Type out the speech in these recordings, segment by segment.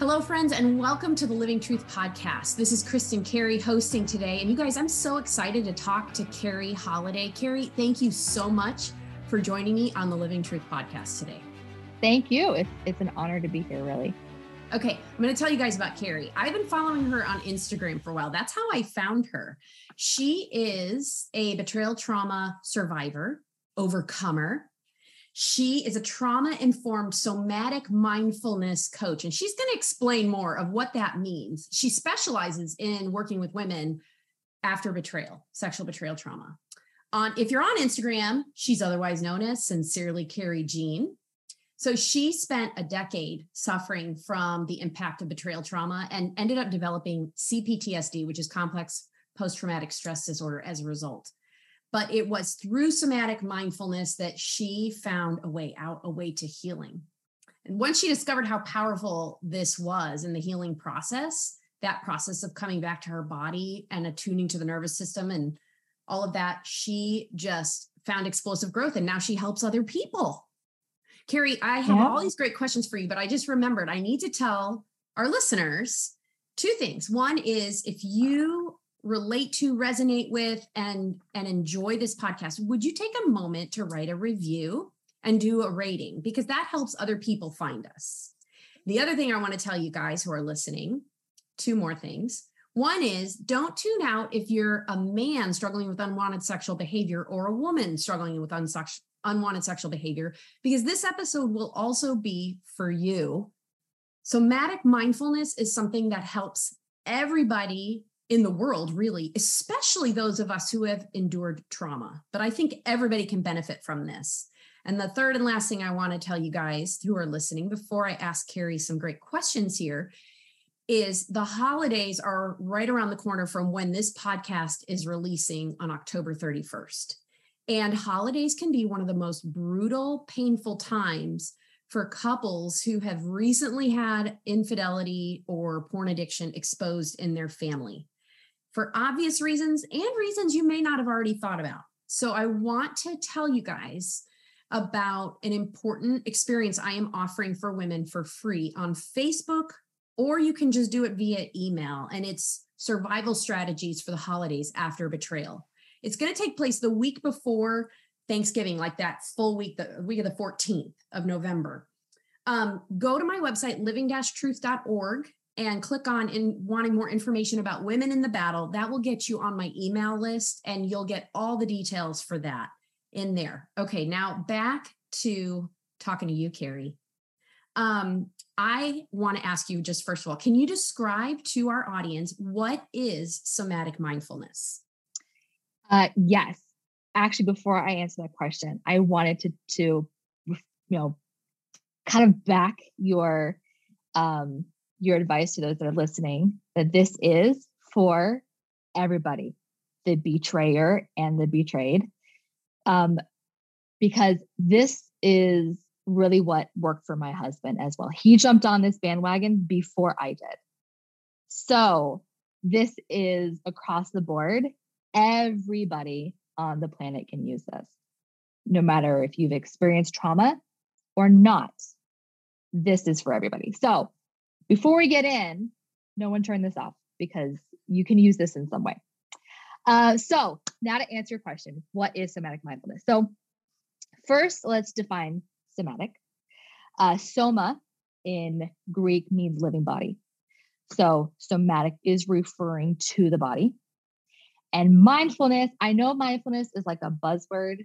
Hello, friends, and welcome to the Living Truth Podcast. This is Kristin Carey hosting today. And you guys, I'm so excited to talk to Carrie Holladay. Carrie, thank you so much for joining me on the Living Truth Podcast today. Thank you. It's, it's an honor to be here, really. Okay, I'm going to tell you guys about Carrie. I've been following her on Instagram for a while. That's how I found her. She is a betrayal trauma survivor, overcomer, she is a trauma informed somatic mindfulness coach, and she's going to explain more of what that means. She specializes in working with women after betrayal, sexual betrayal trauma. On if you're on Instagram, she's otherwise known as Sincerely Carrie Jean. So she spent a decade suffering from the impact of betrayal trauma and ended up developing CPTSD, which is complex post traumatic stress disorder as a result but it was through somatic mindfulness that she found a way out, a way to healing. And once she discovered how powerful this was in the healing process, that process of coming back to her body and attuning to the nervous system and all of that, she just found explosive growth and now she helps other people. Carrie, I have yeah. all these great questions for you, but I just remembered I need to tell our listeners two things. One is if you relate to resonate with and and enjoy this podcast would you take a moment to write a review and do a rating? Because that helps other people find us. The other thing i want to tell you guys who are listening two more things. One is don't tune out if you're a man struggling with unwanted sexual behavior or a woman struggling with unsex- unwanted sexual behavior because this episode will also be for you. Somatic mindfulness is something that helps everybody in the world, really, especially those of us who have endured trauma. But I think everybody can benefit from this. And the third and last thing I want to tell you guys who are listening before I ask Carrie some great questions here is the holidays are right around the corner from when this podcast is releasing on October 31st. And holidays can be one of the most brutal, painful times for couples who have recently had infidelity or porn addiction exposed in their family for obvious reasons and reasons you may not have already thought about. So, I want to tell you guys about an important experience I am offering for women for free on Facebook, or you can just do it via email. And it's survival strategies for the holidays after betrayal. It's going to take place the week before Thanksgiving, like that full week, the week of the 14th of November. Um, go to my website, living-truth.org, and click on in wanting more information about women in the battle that will get you on my email list and you'll get all the details for that in there. Okay now back to talking to you carrie. Um, i want to ask you just first of all can you describe to our audience what is somatic mindfulness? Uh, yes. Actually before i answer that question i wanted to to you know kind of back your um your advice to those that are listening that this is for everybody the betrayer and the betrayed. Um, because this is really what worked for my husband as well. He jumped on this bandwagon before i did. So this is across the board. Everybody on the planet can use this no matter if you've experienced trauma or not. This is for everybody. So before we get in, no one turn this off because you can use this in some way. Uh, so, now to answer your question, what is somatic mindfulness? So, first, let's define somatic. Uh, soma in Greek means living body. So, somatic is referring to the body. And mindfulness, I know mindfulness is like a buzzword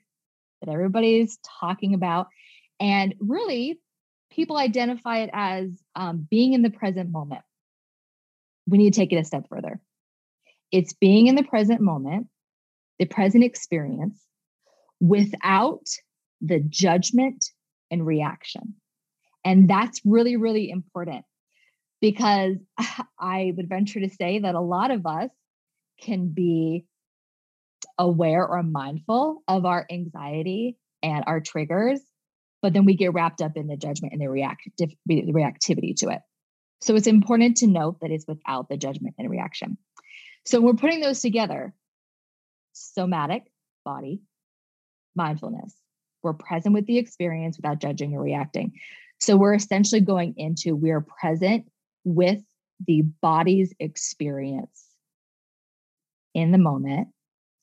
that everybody's talking about. And really, people identify it as um, being in the present moment. We need to take it a step further. It's being in the present moment, the present experience, without the judgment and reaction. And that's really, really important because I would venture to say that a lot of us can be aware or mindful of our anxiety and our triggers but then we get wrapped up in the judgment and the the reactivity to it. So it's important to note that it's without the judgment and reaction. So we're putting those together. Somatic, body, mindfulness. We're present with the experience without judging or reacting. So we're essentially going into we're present with the body's experience in the moment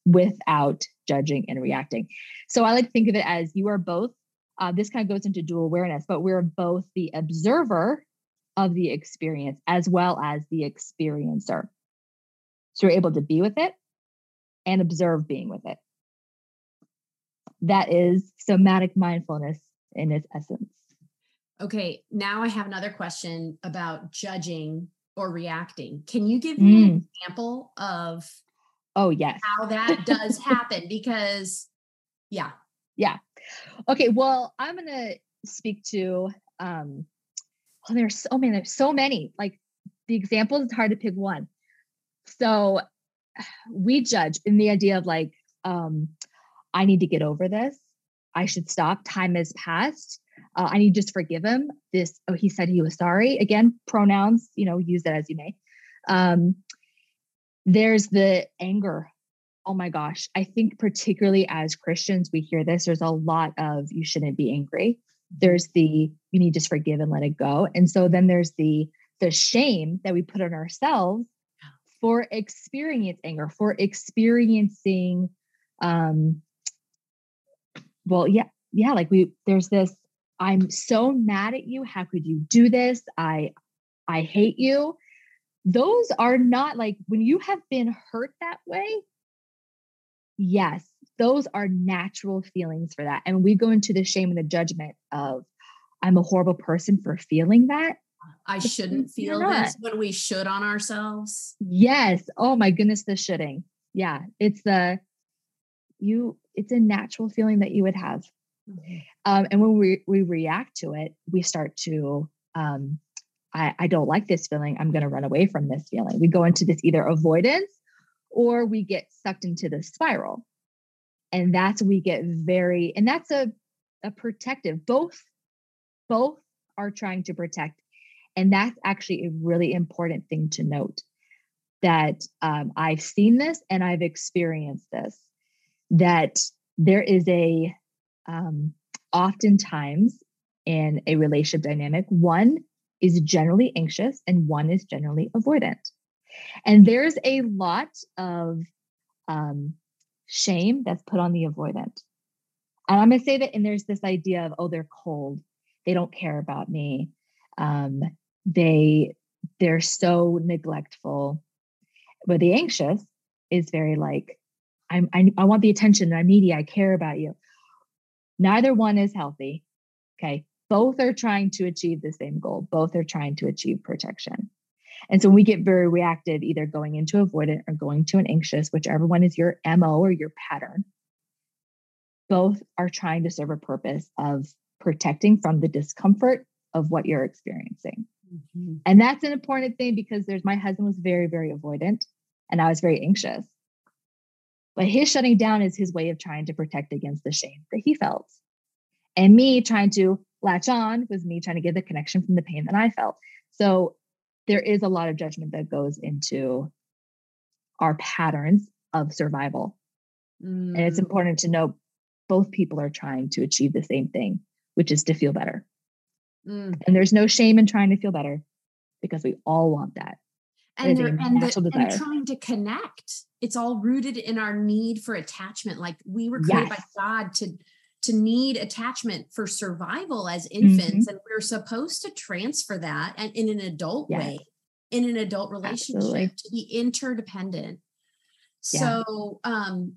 without judging and reacting. So I like to think of it as you are both, uh, this kind of goes into dual awareness, but we're both the observer of the experience as well as the experiencer. So you're able to be with it and observe being with it. That is somatic mindfulness in its essence. Okay, now I have another question about judging or reacting. Can you give me mm. an example of Oh, yes. How that does happen because yeah. Yeah. Okay, well, I'm to speak to um oh there's so many there's so many. Like the examples it's hard to pick one. So we judge in the idea of like um I need to get over this. I should stop. Time has passed. Uh, I need to just forgive him. This, oh, he said he was sorry. Again, pronouns, you know, use that as you may. Um, there's the anger. Oh my gosh. I think, particularly as Christians, we hear this. There's a lot of you shouldn't be angry. There's the you need to just forgive and let it go. And so then there's the the shame that we put on ourselves for experiencing anger, for experiencing um well, yeah, yeah, like we there's this I'm so mad at you. How could you do this? I I hate you those are not like when you have been hurt that way. Yes, those are natural feelings for that. And we go into the shame and the judgment of, I'm a horrible person for feeling that. I shouldn't feel this when we should on ourselves. Yes. Oh my goodness, the shoulding. Yeah. It's the, you, it's a natural feeling that you would have. Mm-hmm. Um, and when we, we react to it, we start to um, I, I don't like this feeling. I'm going to run away from this feeling. We go into this either avoidance or we get sucked into the spiral. And that's we get very, and that's a, a protective, both, both are trying to protect. And that's actually a really important thing to note that um, I've seen this and I've experienced this, that there is a, um, oftentimes in a relationship dynamic, one is generally anxious and one is generally avoidant. And there's a lot of um, shame that's put on the avoidant. And I'm going to say that, and there's this idea of, oh, they're cold. They don't care about me. Um, they they're so neglectful. But the anxious is very like, I'm I, I want the attention. I'm needy. I care about you. Neither one is healthy. Okay both are trying to achieve the same goal. Both are trying to achieve protection. And so we get very reactive, either going into avoidant or going to an anxious, whichever one is your MO or your pattern. Both are trying to serve a purpose of protecting from the discomfort of what you're experiencing. Mm-hmm. And that's an important thing because there's my husband was very, very avoidant and I was very anxious. But his shutting down is his way of trying to protect against the shame that he felt. And me trying to latch on was me trying to get the connection from the pain that I felt. So there is a lot of judgment that goes into our patterns of survival. Mm. And it's mm. important to know both people are trying to achieve the same thing, which is to feel better. Mm. And there's no shame in trying to feel better because we all want that. And, and, the, and, trying to connect. It's all rooted in our need for attachment. Like we were created yes. by God to to need attachment for survival as infants mm-hmm. and we're supposed to transfer that and in an adult yes. way in an adult relationship Absolutely. to be interdependent yeah. so um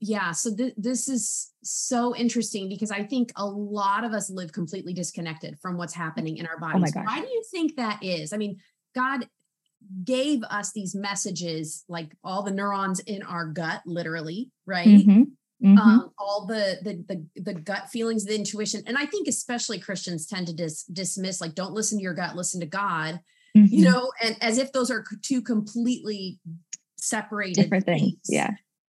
yeah so th- this is so interesting because i think a lot of us live completely disconnected from what's happening in our oh bodies oh why do you think that is i mean god gave us these messages like all the neurons in our gut literally right mm-hmm. Mm-hmm. Um, all the, the the the gut feelings, the intuition, and I think especially Christians tend to dis- dismiss like, don't listen to your gut, listen to God, mm-hmm. you know, and as if those are two completely separated different things. things. Yeah,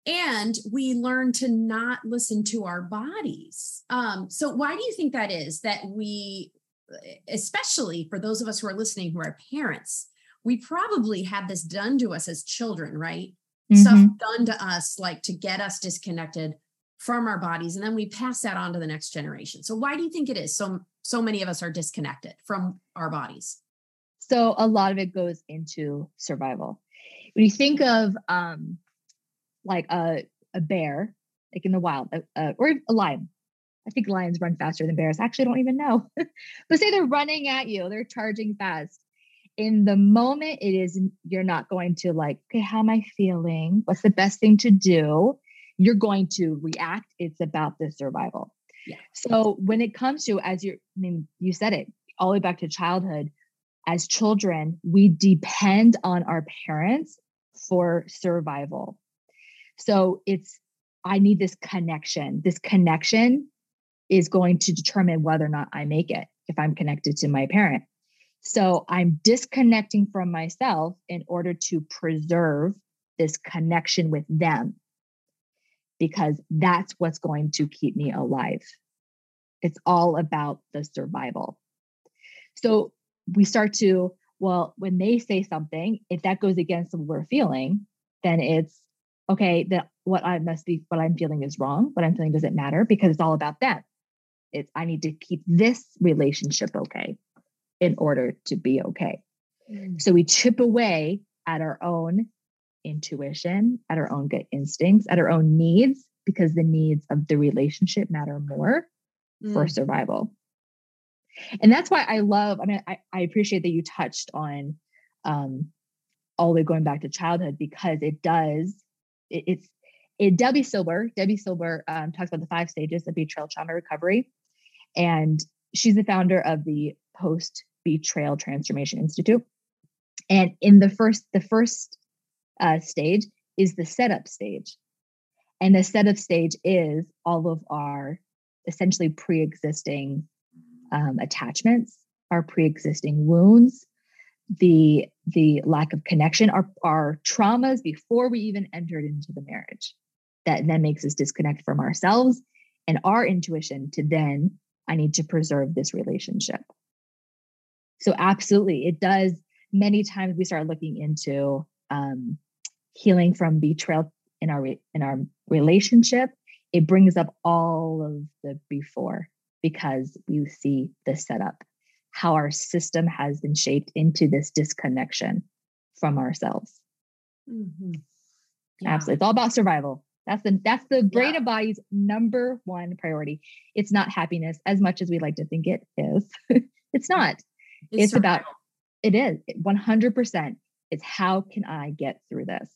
and we learn to not listen to our bodies. Um, so why do you think that is? That we, especially for those of us who are listening who are parents, we probably had this done to us as children, right? Mm-hmm. stuff done to us like to get us disconnected from our bodies and then we pass that on to the next generation so why do you think it is so so many of us are disconnected from our bodies So a lot of it goes into survival. When you think of um, like a, a bear, like in the wild, uh, or a lion, I think lions run faster than bears. Actually, I don't even know. but say they're running at you, they're charging fast. In the moment, it is, you're not going to like, okay, how am I feeling? What's the best thing to do? You're going to react. It's about the survival. Yeah. So when it comes to, as you're, I mean, you said it all the way back to childhood, as children, we depend on our parents for survival. So it's, I need this connection. This connection is going to determine whether or not I make it if I'm connected to my parent. So I'm disconnecting from myself in order to preserve this connection with them because that's what's going to keep me alive. It's all about the survival. So we start to, well, when they say something, if that goes against what we're feeling, then it's okay, that what I must be, what I'm feeling is wrong. What I'm feeling doesn't matter because it's all about them. It's I need to keep this relationship okay in order to be okay. Mm. So we chip away at our own intuition, at our own gut instincts, at our own needs, because the needs of the relationship matter more mm. for survival. And that's why I love, I mean, I, I appreciate that you touched on um, all the way going back to childhood because it does, it, it's, it, Debi Silber, Debi Silber um, talks about the five stages of betrayal trauma recovery. And she's the founder of the Post Betrayal Transformation Institute. And in the first, the first uh, stage is the setup stage. And the setup stage is all of our essentially pre existing um, attachments, our pre-existing wounds, the the lack of connection, our our traumas before we even entered into the marriage, that then makes us disconnect from ourselves and our intuition to then I need to preserve this relationship. So absolutely, it does. Many times we start looking into um, healing from betrayal in our in our relationship. It brings up all of the before because we see the setup, how our system has been shaped into this disconnection from ourselves. Mm-hmm. Yeah. Absolutely. It's all about survival. That's the that's the brain yeah. and body's number one priority. It's not happiness as much as we like to think it is. it's not. It's, it's about it is 100%. It's how can I get through this?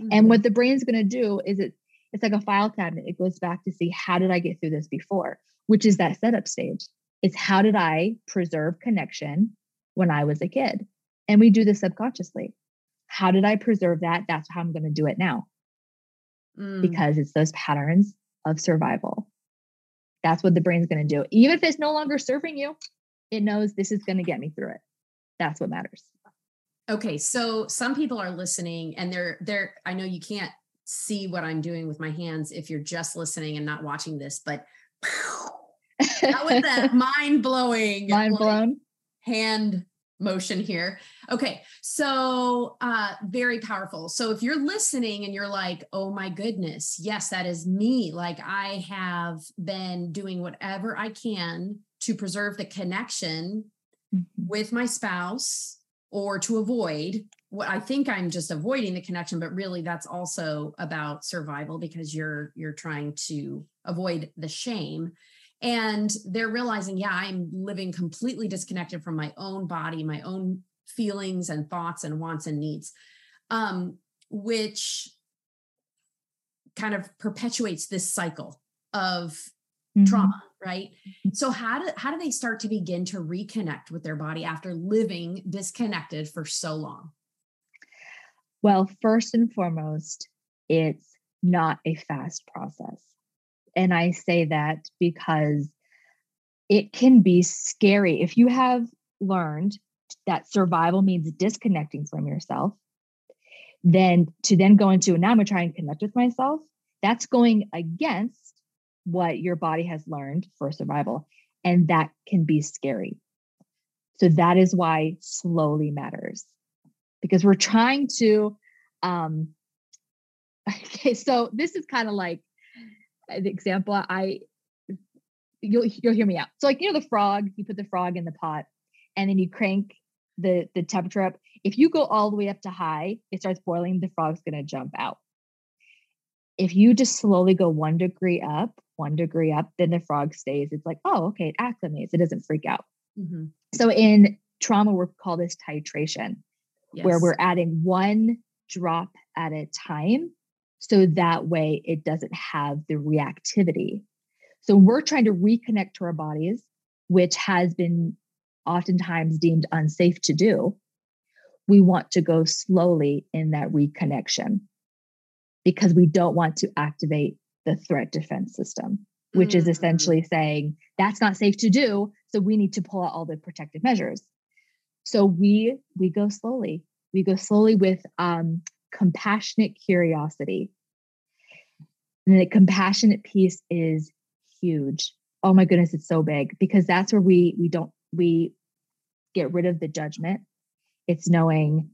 Mm-hmm. And what the brain's going to do is it it's like a file cabinet. It goes back to see how did I get through this before? which is that setup stage. It's how did I preserve connection when I was a kid? And we do this subconsciously. How did I preserve that? That's how I'm going to do it now. Mm. Because it's those patterns of survival. That's what the brain's going to do. Even if it's no longer serving you, it knows this is going to get me through it. That's what matters. Okay, so some people are listening and they're they're I know you can't see what I'm doing with my hands if you're just listening and not watching this, but that was that mind blowing, mind blown hand motion here. Okay, so uh, very powerful. So if you're listening and you're like, oh my goodness, yes, that is me. Like I have been doing whatever I can to preserve the connection mm-hmm. with my spouse or to avoid what I think I'm just avoiding the connection, but really that's also about survival because you're you're trying to avoid the shame and they're realizing yeah i'm living completely disconnected from my own body my own feelings and thoughts and wants and needs um, which kind of perpetuates this cycle of mm-hmm. trauma right mm-hmm. so how do how do they start to begin to reconnect with their body after living disconnected for so long well first and foremost it's not a fast process and I say that because it can be scary. If you have learned that survival means disconnecting from yourself, then to then go into and now I'm gonna try and connect with myself, that's going against what your body has learned for survival. And that can be scary. So that is why slowly matters because we're trying to um okay so this is kind of like the example I you'll you'll hear me out. So like you know the frog, you put the frog in the pot and then you crank the the temperature up. If you go all the way up to high, it starts boiling, the frog's to jump out. If you just slowly go one degree up, one degree up, then the frog stays. It's like, oh, okay, it acclimates. It doesn't freak out. Mm-hmm. So in trauma, we call this titration, yes. where we're adding one drop at a time. So that way it doesn't have the reactivity. So we're trying to reconnect to our bodies, which has been oftentimes deemed unsafe to do. We want to go slowly in that reconnection because we don't want to activate the threat defense system, which mm-hmm. is essentially saying that's not safe to do. So we need to pull out all the protective measures. So we we go slowly. We go slowly with um, compassionate curiosity. And the compassionate piece is huge. Oh my goodness, it's so big because that's where we we don't we get rid of the judgment. It's knowing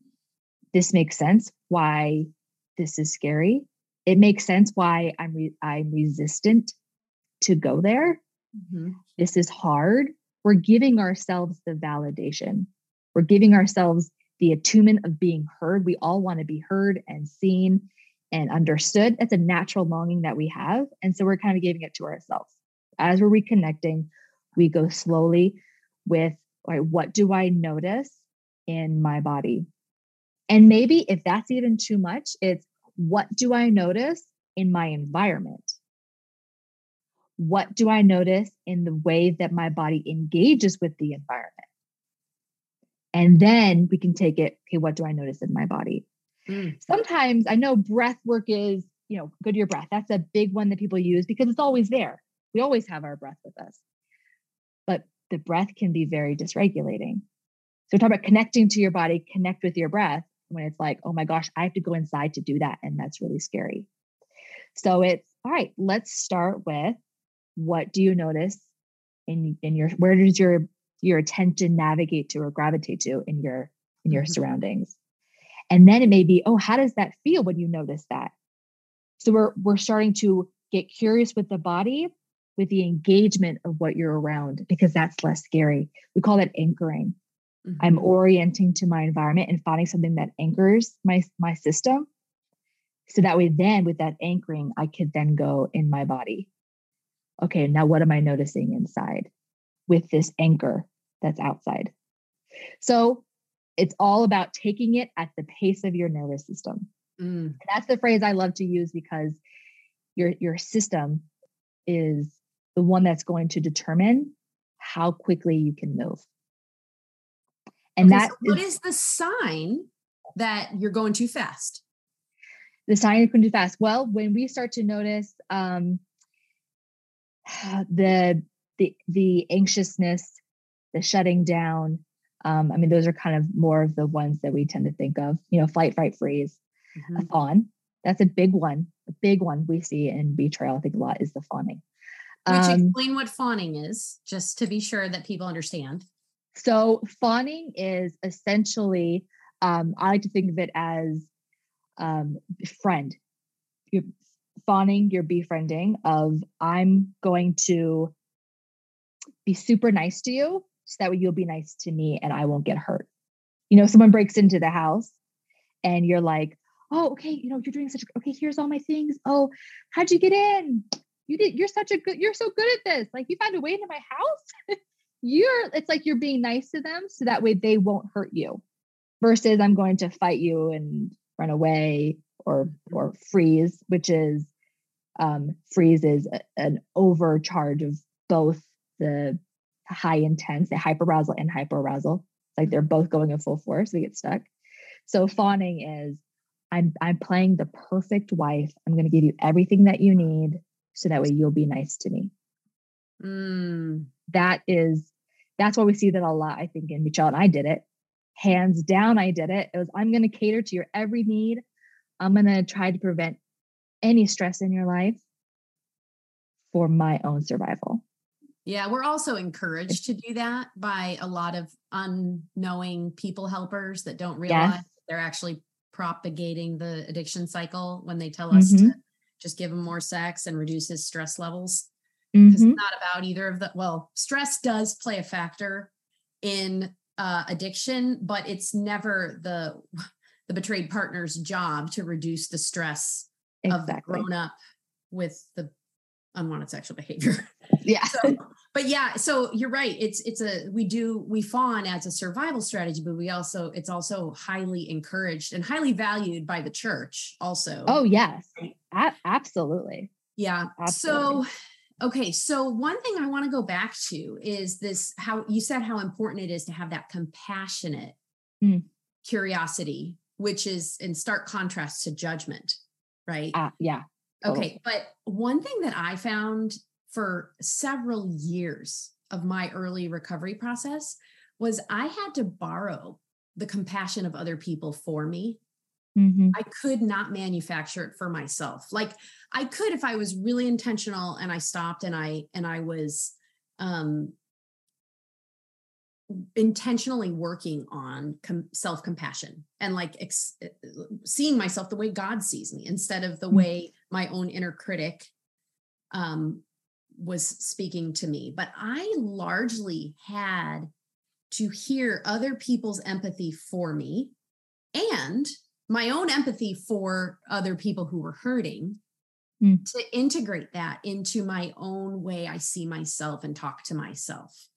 this makes sense why this is scary. It makes sense why I'm re- I'm resistant to go there. Mm-hmm. This is hard. We're giving ourselves the validation. We're giving ourselves the attunement of being heard. We all want to be heard and seen and understood. That's a natural longing that we have. And so we're kind of giving it to ourselves. As we're reconnecting, we go slowly with right, what do I notice in my body? And maybe if that's even too much, it's what do I notice in my environment? What do I notice in the way that my body engages with the environment? And then we can take it, okay, what do I notice in my body? Mm. Sometimes I know breath work is, you know, good to your breath. That's a big one that people use because it's always there. We always have our breath with us. But the breath can be very dysregulating. So talk about connecting to your body, connect with your breath when it's like, oh my gosh, I have to go inside to do that. And that's really scary. So it's all right, let's start with what do you notice in in your where does your your attention navigate to or gravitate to in your in your mm-hmm. surroundings and then it may be oh how does that feel when you notice that so we're we're starting to get curious with the body with the engagement of what you're around because that's less scary we call that anchoring mm-hmm. i'm orienting to my environment and finding something that anchors my my system so that way then with that anchoring i could then go in my body okay now what am i noticing inside with this anchor that's outside. So it's all about taking it at the pace of your nervous system. Mm. That's the phrase I love to use because your your system is the one that's going to determine how quickly you can move. And okay, that so what is, is the sign that you're going too fast? The sign you're going too fast. Well, when we start to notice um, the the the anxiousness, the shutting down. Um, I mean, those are kind of more of the ones that we tend to think of. You know, flight, fright, freeze, mm-hmm. a fawn. That's a big one. A big one we see in betrayal. I think a lot is the fawning. Which um, explain what fawning is, just to be sure that people understand. So fawning is essentially, um, I like to think of it as um, friend. You're fawning, you're befriending of I'm going to be super nice to you so that way you'll be nice to me and I won't get hurt. You know, someone breaks into the house and you're like, oh, okay, you know, you're doing such, okay, here's all my things. Oh, how'd you get in? You did, you're such a good, you're so good at this. Like you found a way into my house. you're, it's like you're being nice to them so that way they won't hurt you versus I'm going to fight you and run away or, or freeze, which is, um, freeze is an overcharge of both the high intense, the hyperarousal and hypoarousal. Like they're both going in full force, they get stuck. So fawning is I'm I'm playing the perfect wife. I'm going to give you everything that you need so that way you'll be nice to me. Mm. That is that's why we see that a lot, I think, in Michelle. And I did it. Hands down, I did it. It was I'm going to cater to your every need. I'm going to try to prevent any stress in your life for my own survival. Yeah, we're also encouraged to do that by a lot of unknowing people helpers that don't realize yes. they're actually propagating the addiction cycle when they tell us mm-hmm. to just give him more sex and reduce his stress levels. Mm-hmm. it's not about either of the well, stress does play a factor in uh, addiction, but it's never the the betrayed partner's job to reduce the stress exactly. of grown up with the unwanted sexual behavior. Yeah. So, but yeah, so you're right. It's it's a we do we fawn as a survival strategy, but we also it's also highly encouraged and highly valued by the church also. Oh yes. A- absolutely. Yeah. Absolutely. So okay, so one thing I want to go back to is this how you said how important it is to have that compassionate mm. curiosity, which is in stark contrast to judgment, right? Uh, yeah. Totally. Okay. But one thing that I found for several years of my early recovery process was I had to borrow the compassion of other people for me. Mm-hmm. I could not manufacture it for myself. Like I could if I was really intentional and I stopped and I and I was um intentionally working on com- self-compassion and like ex- uh, seeing myself the way god sees me instead of the mm-hmm. way my own inner critic um, was speaking to me but i largely had to hear other people's empathy for me and my own empathy for other people who were hurting mm. to integrate that into my own way i see myself and talk to myself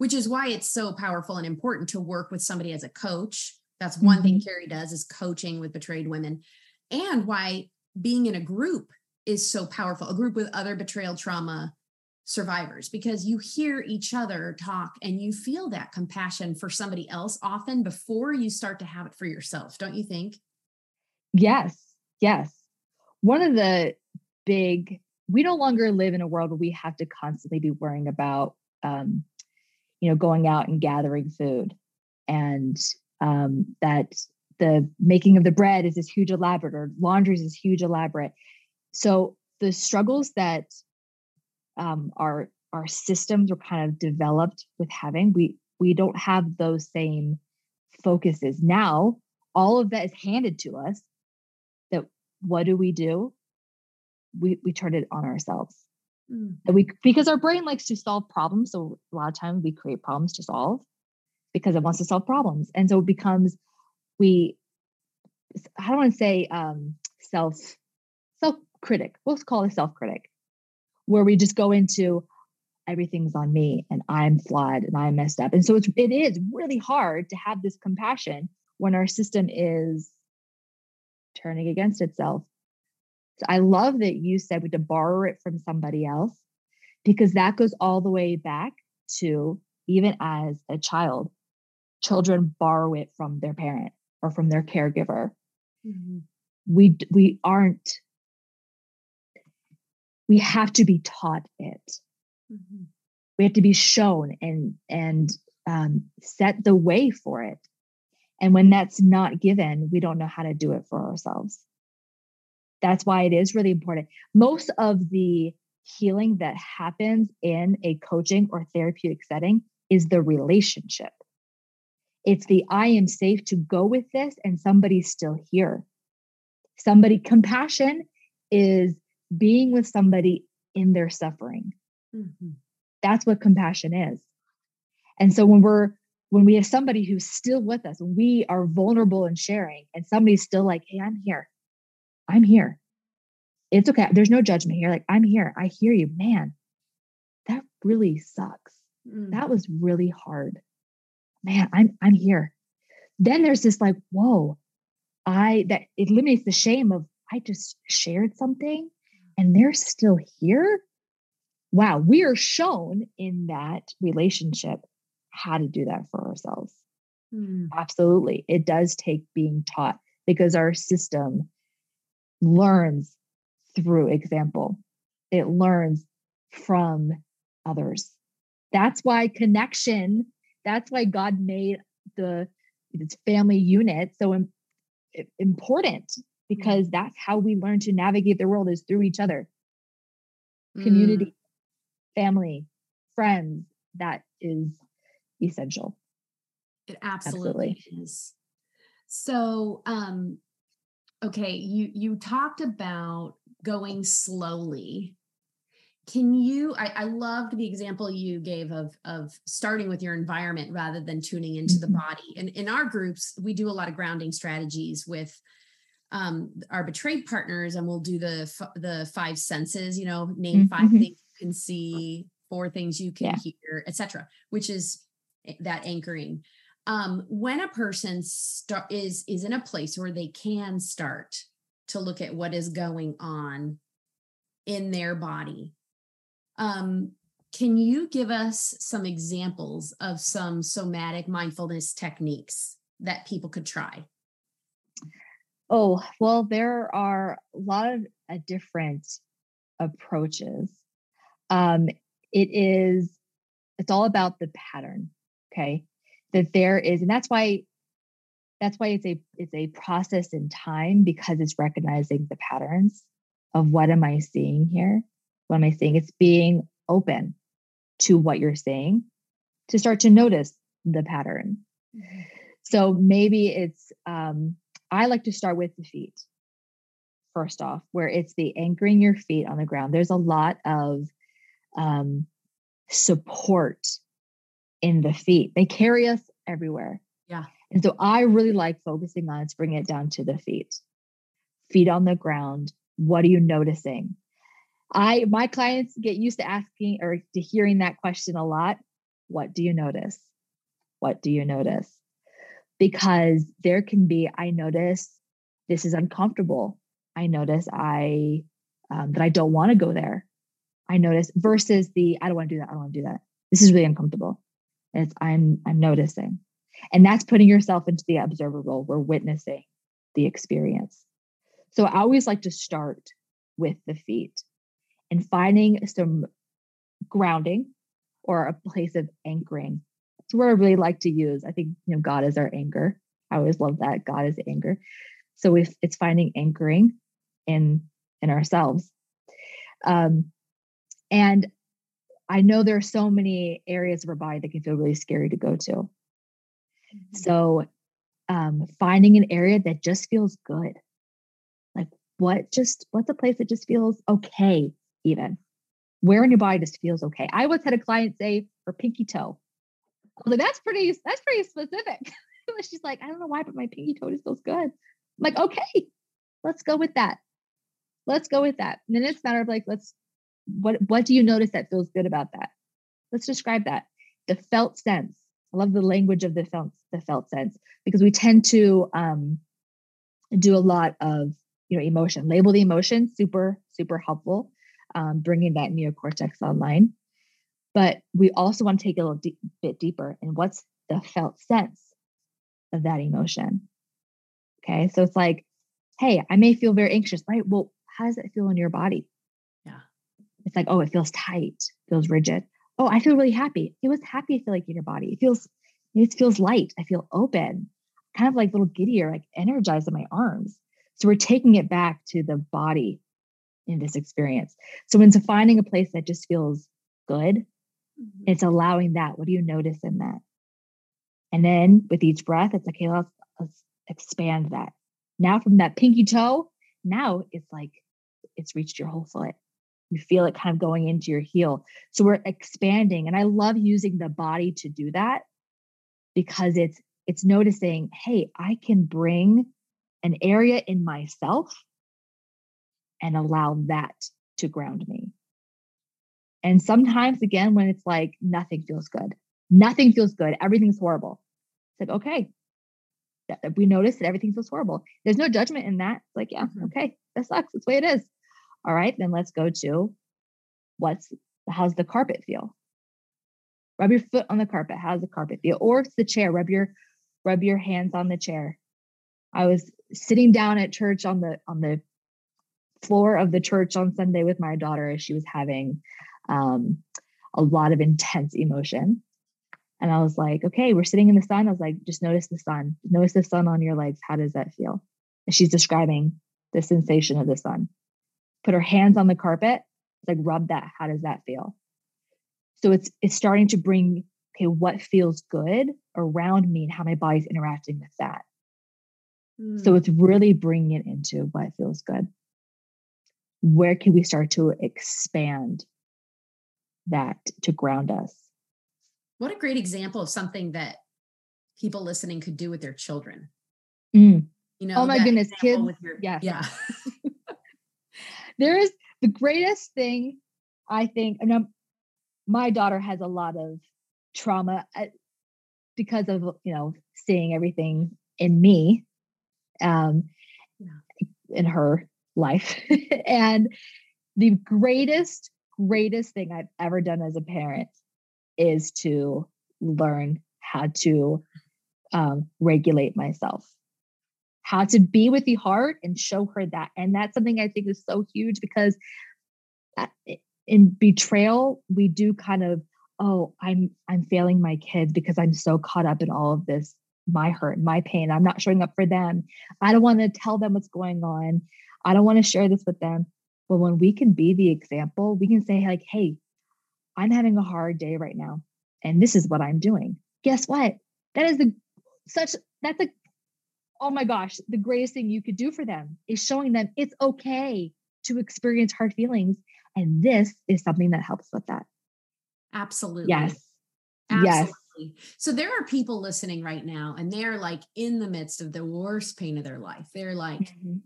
which is why it's so powerful and important to work with somebody as a coach. That's one mm-hmm. thing Carrie does is coaching with betrayed women, and why being in a group is so powerful, a group with other betrayal trauma survivors, because you hear each other talk and you feel that compassion for somebody else often before you start to have it for yourself, don't you think? Yes, yes. One of the big, we no longer live in a world where we have to constantly be worrying about um, you know going out and gathering food. And um, that the making of the bread is this huge elaborate or laundry is this huge elaborate. So the struggles that um, our our systems are kind of developed with having we we don't have those same focuses. Now all of that is handed to us what do we do we we turn it on ourselves Mm. we because our brain likes to solve problems. So a lot of times we create problems to solve because it wants to solve problems. And so it becomes we I don't want to say um self self critic. We'll call it self critic, where we just go into everything's on me and I'm flawed and I'm messed up. And so it's it is really hard to have this compassion when our system is turning against itself so I love that you said we to borrow it from somebody else because that goes all the way back to even as a child, children borrow it from their parent or from their caregiver. Mm-hmm. We we aren't. We have to be taught it. Mm-hmm. We have to be shown and and um, set the way for it. And when that's not given, we don't know how to do it for ourselves. That's why it is really important. Most of the healing that happens in a coaching or therapeutic setting is the relationship. It's the I am safe to go with this and somebody's still here. Somebody, compassion is being with somebody in their suffering. Mm-hmm. That's what compassion is. And so when we're when we have somebody who's still with us, we are vulnerable and sharing, and somebody's still like, hey, I'm here. I'm here. It's okay. There's no judgment here. Like, I'm here. I hear you. Man, that really sucks. Mm. That was really hard. Man, I'm I'm here. Then there's this like, whoa, I that it eliminates the shame of I just shared something and they're still here. Wow, we are shown in that relationship how to do that for ourselves. Mm. Absolutely. It does take being taught because our system learns through example, it learns from others. That's why connection, that's why God made the family unit so Im- important because mm. that's how we learn to navigate the world is through each other. Community, mm. family, friends, that is essential. It absolutely, absolutely. is. So, um, okay, you you talked about going slowly can you I, I loved the example you gave of of starting with your environment rather than tuning into mm-hmm. the body and in our groups we do a lot of grounding strategies with um, our betrayed partners and we'll do the the five senses you know name mm-hmm. 5 things you can see four things you can yeah. hear etc which is that anchoring um, when a person start is is in a place where they can start to look at what is going on in their body um, can you give us some examples of some somatic mindfulness techniques that people could try? Oh, well, there are a lot of uh, different approaches. Um, it is, it's all about the pattern. Okay. That there is, and that's why that's why it's a it's a process in time because it's recognizing the patterns of what am I seeing here? what am I seeing? It's being open to what you're saying to start to notice the pattern. Mm-hmm. So maybe it's, um, I like to start with the feet first off, where it's the anchoring your feet on the ground. There's a lot of um, support in the feet, they carry us everywhere. Yeah. And so I really like focusing on it's bringing it down to the feet. Feet on the ground. What are you noticing? I my clients get used to asking or to hearing that question a lot. What do you notice? What do you notice? Because there can be, I notice this is uncomfortable. I notice I um, that I don't want to go there. I notice versus the I don't want to do that. I don't want to do that. This is really uncomfortable. It's I'm I'm noticing, and that's putting yourself into the observer role. We're witnessing the experience. So I always like to start with the feet and finding some grounding or a place of anchoring. It's where I really like to use. I think you know God is our anchor. I always love that God is anchor. So if it's finding anchoring in in ourselves. Um, and I know there are so many areas of our body that can feel really scary to go to. Mm-hmm. So um, finding an area that just feels good. Like what just what's a place that just feels okay even. Where in your body just feels okay. I once had a client say her pinky toe. I was like, that's pretty, that's pretty specific. She's like, I don't know why, but my pinky toe just feels good. I'm like, okay, let's go with that. Let's go with that. And then it's a matter of like, let's what what do you notice that feels good about that? Let's describe that. The felt sense. I love the language of the felt the felt sense because we tend to um, do a lot of you know emotion. Label the emotion. Super super helpful um, bringing that neocortex online. But we also want to take a little bit deeper and what's the felt sense of that emotion. Okay. So it's like, hey, I may feel very anxious, right? Well, how does it feel in your body? It's like, oh, it feels tight, feels rigid. Oh, I feel really happy. It was happy to feel like in your body. It feels, it feels light. I feel open, kind of like little giddier, like energized in my arms. So we're taking it back to the body in this experience. So into finding a place that just feels good, mm-hmm. it's allowing that. What do you notice in that? And then with each breath, it's like, okay, let's, let's expand that. Now from that pinky toe, now it's like it's reached your whole foot. You feel it kind of going into your heel. So we're expanding. And I love using the body to do that because it's it's noticing, hey, I can bring an area in myself and allow that to ground me. And sometimes, again, when it's like nothing feels good, nothing feels good, everything's horrible. It's like, okay, we notice that everything feels horrible. There's no judgment in that. It's like, yeah, mm-hmm. okay, that sucks. That's the way it is. All right, then let's go to what's how's the carpet feel? Rub your foot on the carpet. How's the carpet feel? Or it's the chair. Rub your rub your hands on the chair. I was sitting down at church on the on the floor of the church on Sunday with my daughter as she was having um, a lot of intense emotion. And I was like, okay, we're sitting in the sun. I was like, just notice the sun. Notice the sun on your legs. How does that feel? And she's describing the sensation of the sun. Put her hands on the carpet. Like, rub that. How does that feel? So it's it's starting to bring, okay, what feels good around me and how my body's interacting with that. Mm. So hmm. it's really bringing it into what feels good where can we start to expand that to ground us. What a great example of something that people listening could do with their children. Mm. You know, oh my goodness, kids. Your, yes. Yeah. there is the greatest thing I think. I know my daughter has a lot of trauma uh, because of you know seeing everything in me, um, in her life, and the greatest greatest thing I've ever done as a parent is to learn how to um, regulate myself how to be with the heart and show her that. And that's something I think is so huge because uh, in betrayal, we do kind of, oh, I'm I'm failing my kids because I'm so caught up in all of this, my hurt, my pain. I'm not showing up for them. I don't want to tell them what's going on. I don't want to share this with them. But when we can be the example, we can say, like, hey, I'm having a hard day right now. And this is what I'm doing. Guess what? That is the such that's a oh my gosh, the greatest thing you could do for them is showing them it's okay to experience hard feelings. And this is something that helps with that. Absolutely. Yes. Absolutely. Yes. So there are people listening right now and they're like in the midst of the worst pain of their life. They're like, mm-hmm.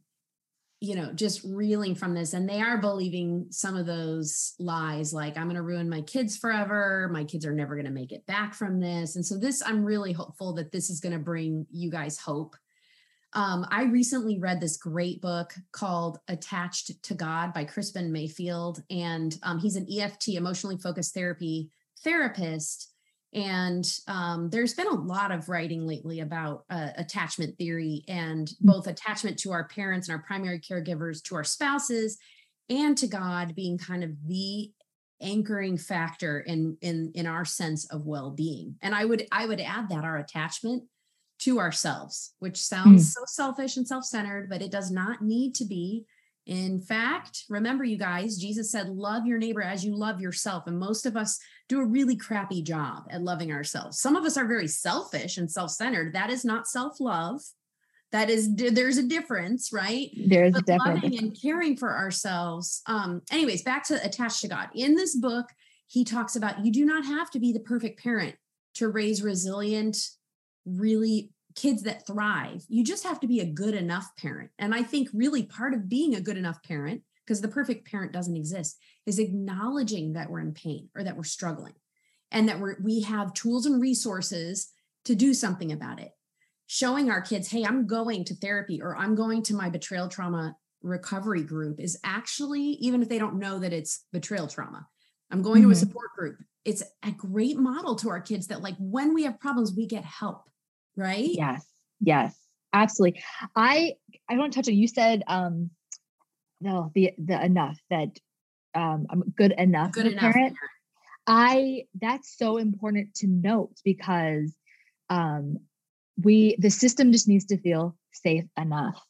you know, just reeling from this and they are believing some of those lies like, I'm going to ruin my kids forever. My kids are never going to make it back from this. And so, this, I'm really hopeful that this is going to bring you guys hope um, I recently read this great book called Attached to God by Crispin Mayfield. And um, he's an EFT, emotionally focused therapy therapist. And um, there's been a lot of writing lately about uh, attachment theory and mm. both attachment to our parents and our primary caregivers, to our spouses, and to God being kind of the anchoring factor in in in our sense of well-being. And I would I would add that our attachment to ourselves, which sounds mm. so selfish and self centered, but it does not need to be. In fact, remember, you guys, Jesus said, Love your neighbor as you love yourself. And most of us do a really crappy job at loving ourselves. Some of us are very selfish and self centered. That is not self love. That is, there's a difference, right? There's but difference. loving and caring for ourselves. Um, anyways, back to attached to God. In this book, he talks about you do not have to be the perfect parent to raise resilient, really kids that thrive. You just have to be a good enough parent. And I think really part of being a good enough parent, because the perfect parent doesn't exist, is acknowledging that we're in pain or that we're struggling and that we're, we have tools and resources to do something about it. Showing our kids, hey, I'm going to therapy or I'm going to my betrayal trauma recovery group is actually, even if they don't know that it's betrayal trauma, I'm going mm-hmm. to a mm-hmm. support group. It's a great model to our kids that, like, when we have problems, we get help right? Yes. Yes. Absolutely. I I want to touch on you said um no the the enough that um I'm good enough good enough parent. I that's so important to note because um we the system just needs to feel safe enough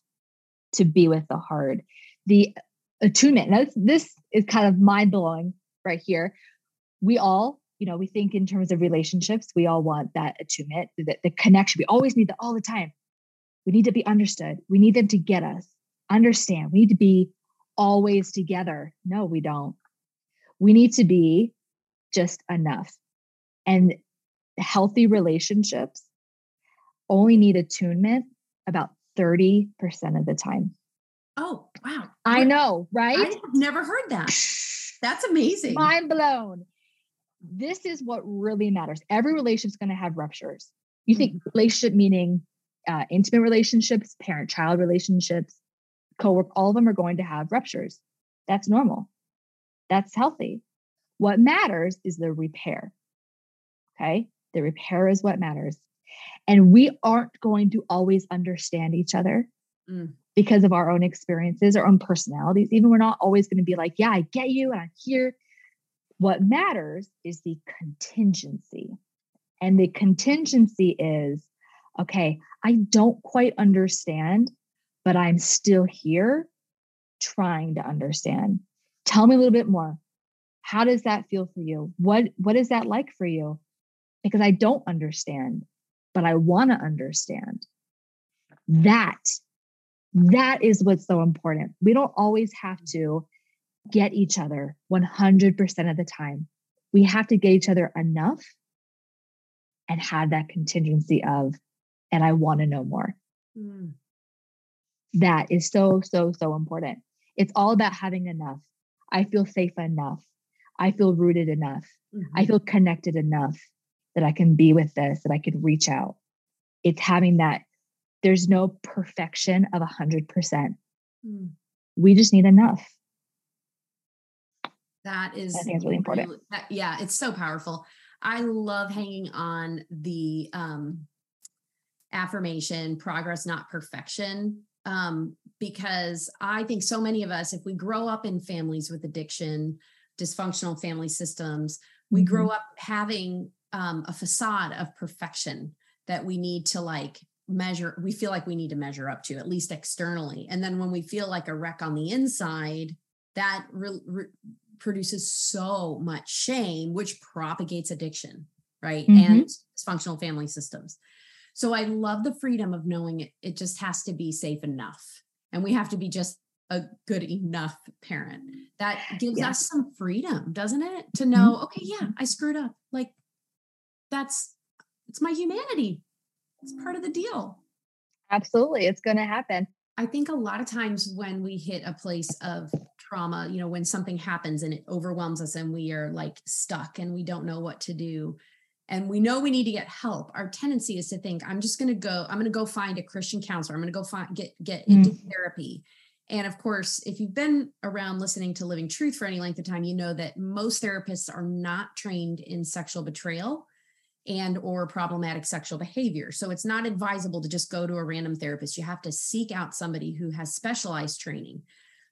to be with the hard. The attunement. Now this, this is kind of mind blowing right here. We all you know, we think in terms of relationships, we all want that attunement, the, the connection. We always need that all the time. We need to be understood. We need them to get us, understand. We need to be always together. No, we don't. We need to be just enough. And healthy relationships only need attunement about 30% of the time. Oh, wow. I know, right? I've never heard that. That's amazing. Mind blown this is what really matters. Every relationship is going to have ruptures. You think mm-hmm. relationship meaning uh, intimate relationships, parent child relationships, co-work, all of them are going to have ruptures. That's normal. That's healthy. What matters is the repair. Okay. The repair is what matters. And we aren't going to always understand each other mm. because of our own experiences, our own personalities. Even we're not always going to be like, yeah, I get you and I'm here. What matters is the contingency. And the contingency is okay, I don't quite understand, but I'm still here trying to understand. Tell me a little bit more. How does that feel for you? What what is that like for you? Because I don't understand, but I want to understand. That that is what's so important. We don't always have to get each other 100% of the time. we have to get each other enough and have that contingency of, and I want to know more. Mm. That is so, so, so important. It's all about having enough. I feel safe enough. I feel rooted enough. Mm-hmm. I feel connected enough that I can be with this, that I can reach out. It's having that. There's no perfection of a 100%. Mm. We just need enough. That is, I think it's really important. Really, that, yeah, it's so powerful. I love hanging on the um, affirmation progress, not perfection. Um, because I think so many of us, if we grow up in families with addiction, dysfunctional family systems, we mm-hmm. grow up having um, a facade of perfection that we need to like measure we feel like we need to measure up to at least externally and then when we feel like a wreck on the inside that re- re- produces so much shame which propagates addiction right mm-hmm. and dysfunctional family systems so i love the freedom of knowing it it just has to be safe enough and we have to be just a good enough parent that gives yeah. us some freedom doesn't it to mm-hmm. know mm-hmm. okay yeah i screwed up like that's it's my humanity it's part of the deal absolutely it's going to happen i think a lot of times when we hit a place of trauma you know when something happens and it overwhelms us and we are like stuck and we don't know what to do and we know we need to get help our tendency is to think i'm just going to go i'm going to go find a christian counselor i'm going to go find get get into mm. therapy and of course, if you've been around listening to Living Truth for any length of time, you know that most therapists are not trained in sexual betrayal and or problematic sexual behavior. So it's not advisable to just go to a random therapist. You have to seek out somebody who has specialized training.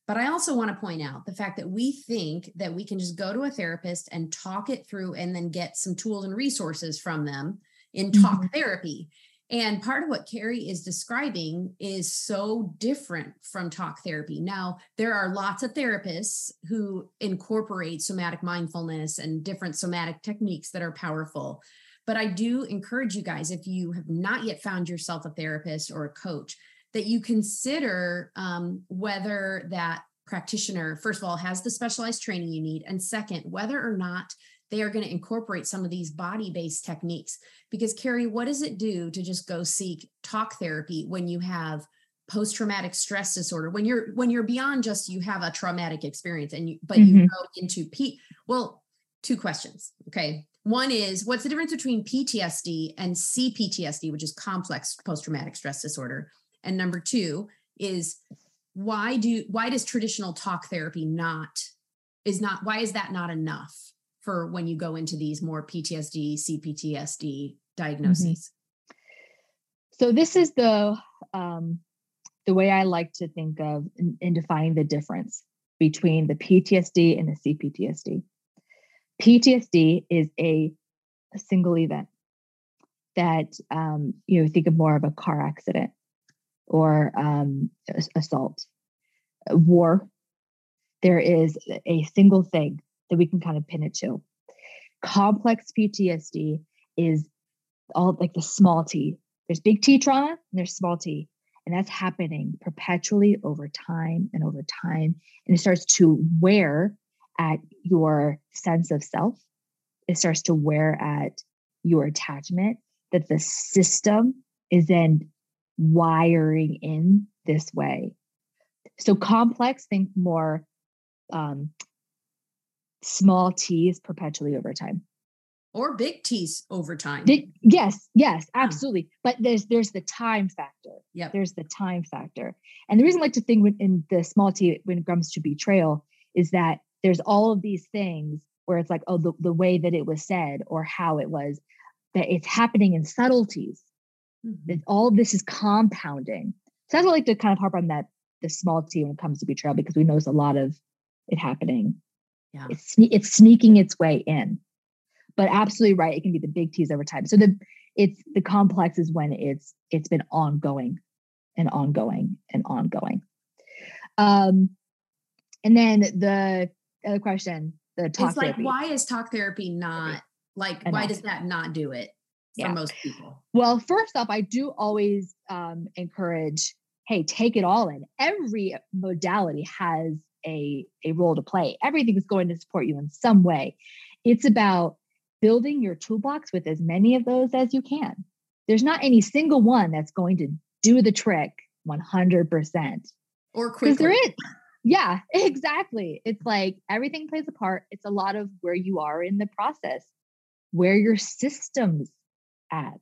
But I also want to point out the fact that we think that we can just go to a therapist and talk it through and then get some tools and resources from them in talk mm-hmm. therapy. And part of what Carrie is describing is so different from talk therapy. Now, there are lots of therapists who incorporate somatic mindfulness and different somatic techniques that are powerful. But I do encourage you guys, if you have not yet found yourself a therapist or a coach, that you consider um, whether that practitioner, first of all, has the specialized training you need, and second, whether or not they are going to incorporate some of these body based techniques. Because, Carrie, what does it do to just go seek talk therapy when you have? post traumatic stress disorder when you're when you're beyond just you have a traumatic experience and you but mm-hmm. you go into p well two questions okay one is what's the difference between PTSD and CPTSD which is complex post traumatic stress disorder and number 2 is why do why does traditional talk therapy not is not why is that not enough for when you go into these more PTSD, CPTSD diagnoses? Mm-hmm. So this is the um, the way I like to think of in, in defining the difference between the PTSD and the CPTSD. PTSD is a, a single event that um, you know think of more of a car accident or um, assault, war. There is a single thing that we can kind of pin it to. Complex PTSD is all like the small t. There's big T trauma and there's small t. And that's happening perpetually over time and over time. And it starts to wear at your sense of self. It starts to wear at your attachment that the system is then wiring in this way. So complex, think more um, small t's perpetually over time. Or big t's over time. Yes yes absolutely. But there's there's the time factor. Yeah there's the time factor. And the reason i like to think in the small t when it comes to betrayal is that there's all of these things where it's like oh the, the way that it was said or how it was that it's happening in subtleties mm-hmm. all of this is compounding so i like to kind of harp on that the small t when it comes to betrayal because we notice a lot of it happening yeah. It's it's sneaking its way in. But absolutely right. It can be the big T's over time. So the it's the complex is when it's it's been ongoing and ongoing and ongoing. Um and then the other question, the talk it's like therapy. why is talk therapy not like why does that not do it for yeah. most people? Well, first off, I do always um encourage, hey, take it all in. Every modality has a, a role to play. Everything is going to support you in some way. It's about building your toolbox with as many of those as you can. There's not any single one that's going to do the trick 100%. Or quickly. There is. Yeah, exactly. It's like everything plays a part. It's a lot of where you are in the process, where your system's at.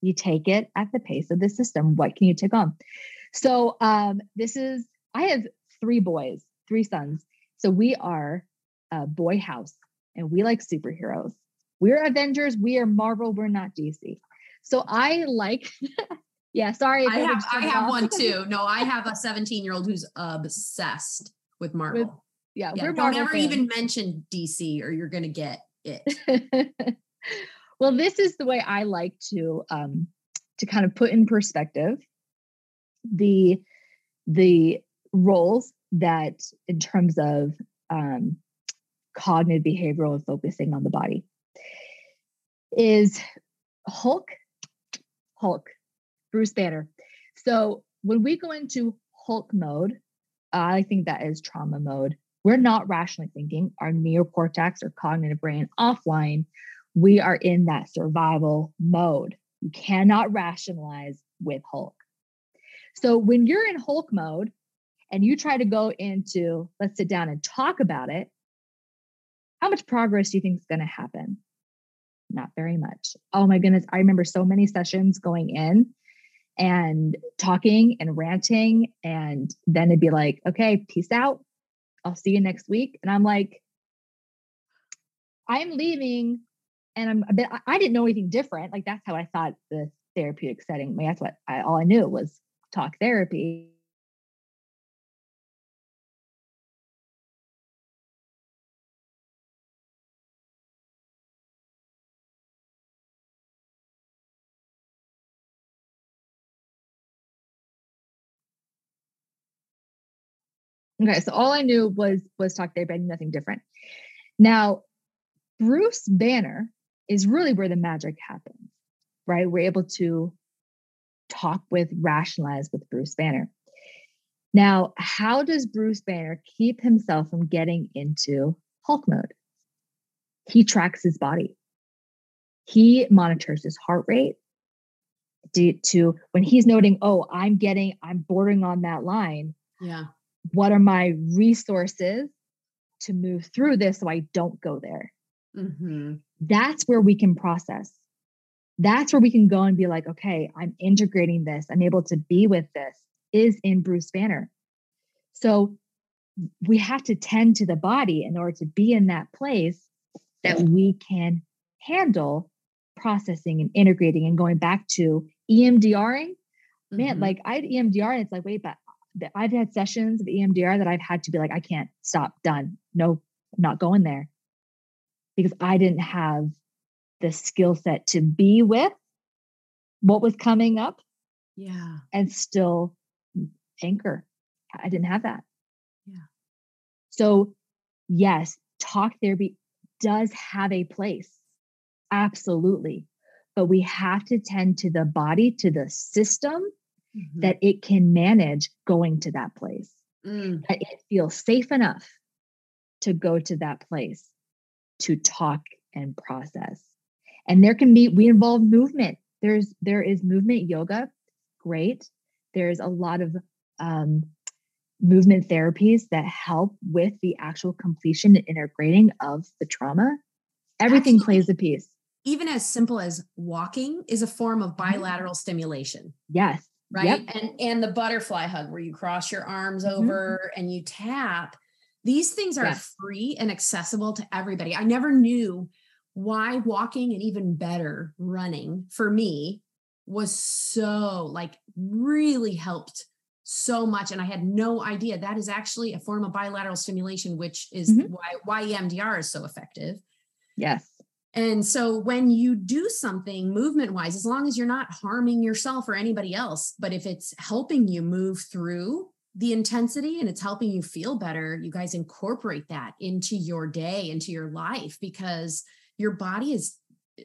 You take it at the pace of the system. What can you take on? So um, this is, I have three boys, three sons. So we are a boy house and we like superheroes. We're Avengers, we are Marvel, we're not DC. So I like, yeah, sorry. I have, I have one too. No, I have a 17 year old who's obsessed with Marvel. With, yeah, yeah, we're don't ever fans. even mention DC or you're going to get it. well, this is the way I like to um, to kind of put in perspective the the roles that in terms of um, cognitive behavioral and focusing on the body is Hulk, Hulk, Bruce Banner. So when we go into Hulk mode, I think that is trauma mode. We're not rationally thinking. Our neocortex or cognitive brain offline. We are in that survival mode. You cannot rationalize with Hulk. So when you're in Hulk mode and you try to go into, let's sit down and talk about it, how much progress do you think is going to happen? Not very much. Oh my goodness. I remember so many sessions going in and talking and ranting. And then it'd be like, okay, peace out. I'll see you next week. And I'm like, I'm leaving and I'm a bit, I didn't know anything different. Like that's how I thought the therapeutic setting, that's what I, all I knew was talk therapy. Okay, so all I knew was was talk therapy, nothing different. Now, Bruce Banner is really where the magic happens, right? We're able to talk with, rationalize with Bruce Banner. Now, how does Bruce Banner keep himself from getting into Hulk mode? He tracks his body. He monitors his heart rate to, to when he's noting, oh, I'm getting, I'm bordering on that line. Yeah what are my resources to move through this so I don't go there? Mm-hmm. That's where we can process. That's where we can go and be like, okay, I'm integrating this. I'm able to be with this, is in Bruce Banner. So we have to tend to the body in order to be in that place that we can handle processing and integrating and going back to EMDRing. Man, mm-hmm. like I had EMDR and it's like, wait, but I've had sessions of EMDR that I've had to be like, I can't stop, done. No, I'm not going there because I didn't have the skill set to be with what was coming up. Yeah. And still anchor. I didn't have that. Yeah. So, yes, talk therapy does have a place. Absolutely. But we have to tend to the body, to the system mm-hmm. that it can manage going to that place, mm. that it feels safe enough to go to that place to talk and process. And there can be, we involve movement. There's, there is movement yoga, great. There's a lot of um, movement therapies that help with the actual completion and integrating of the trauma. Everything Actually, plays a piece. Even as simple as walking is a form of mm-hmm. bilateral stimulation. Yes right yep. and and the butterfly hug where you cross your arms mm-hmm. over and you tap these things are yes. free and accessible to everybody i never knew why walking and even better running for me was so like really helped so much and i had no idea that is actually a form of bilateral stimulation which is mm-hmm. why why emdr is so effective yes and so when you do something movement wise, as long as you're not harming yourself or anybody else, but if it's helping you move through the intensity and it's helping you feel better, you guys incorporate that into your day, into your life, because your body is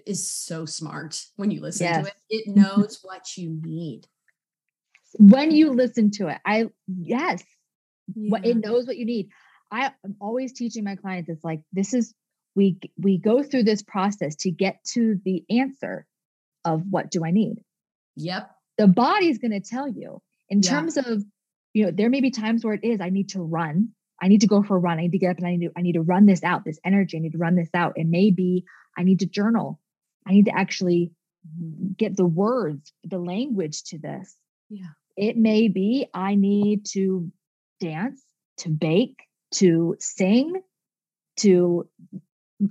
is so smart when you listen yes. to it. It knows what you need. When you listen to it, I yes, yeah. what it knows what you need. I am always teaching my clients, it's like this is we we go through this process to get to the answer of what do I need. Yep. The body's going to tell you in Yeah. terms of, you know, there may be times where it is I need to run. I need to go for a run. I need to get up and I need to I need to run this out. This energy. I need to run this out. It may be I need to journal. I need to actually get the words, the language to this. Yeah. It may be I need to dance, to bake, to sing, to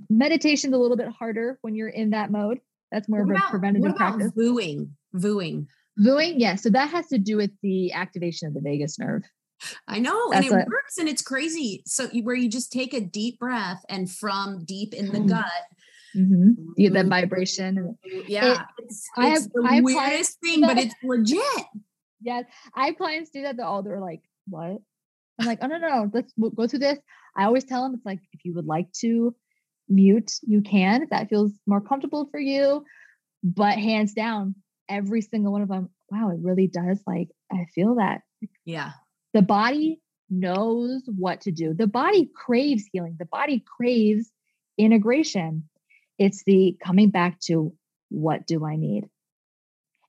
meditation's a little bit harder when you're in that mode. That's more What of a about, preventative what about practice. Vooing. Vooing. Vooing, yeah. So that has to do with the activation of the vagus nerve. I know, and it works, and it's crazy. So you, where you just take a deep breath, and from deep in the Mm. gut, Mhm. You get that vibration. yeah, it's, I it's have- the I weirdest thing, but it's legit. Yes, I have clients do that. They're all they're like, "What?" I'm like, "Oh no, no, no. Let's we'll go through this." I always tell them it's like if you would like to mute, you can if that feels more comfortable for you. But hands down, every single one of them, wow, it really does. Like I feel that Yeah, the body knows what to do. The body craves healing. The body craves integration. It's the coming back to what do I need?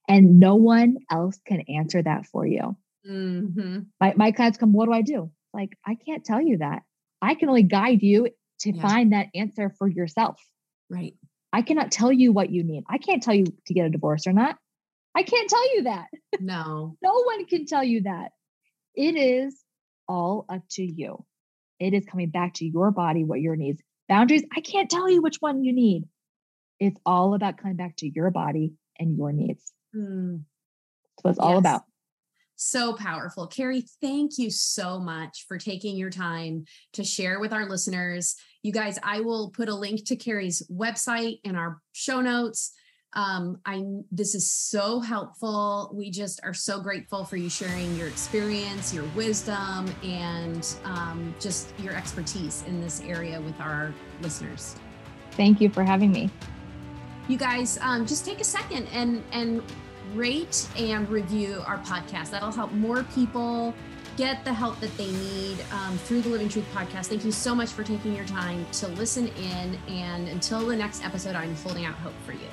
And no one else can answer that for you. hmm My, my clients come, what do I do? Like, I can't tell you that. I can only guide you to Yeah. find that answer for yourself. right. I cannot tell you what you need. I can't tell you to get a divorce or not. I can't tell you that. No, No one can tell you that. It is all up to you. It is coming back to your body, what your needs. Boundaries, I can't tell you which one you need. It's all about coming back to your body and your needs. Mm, That's what it's all about. so powerful, Carrie. Thank you so much for taking your time to share with our listeners. You guys, I will put a link to Carrie's website in our show notes. Um i this is so helpful. We just are so grateful for you sharing your experience your wisdom and um, just your expertise in this area with our listeners. Thank you for having me. you guys um, just take a second and and rate and review our podcast. That'll help more people get the help that they need um, through the living truth podcast. Thank you so much for taking your time to listen in and until the next episode i'm holding out hope for you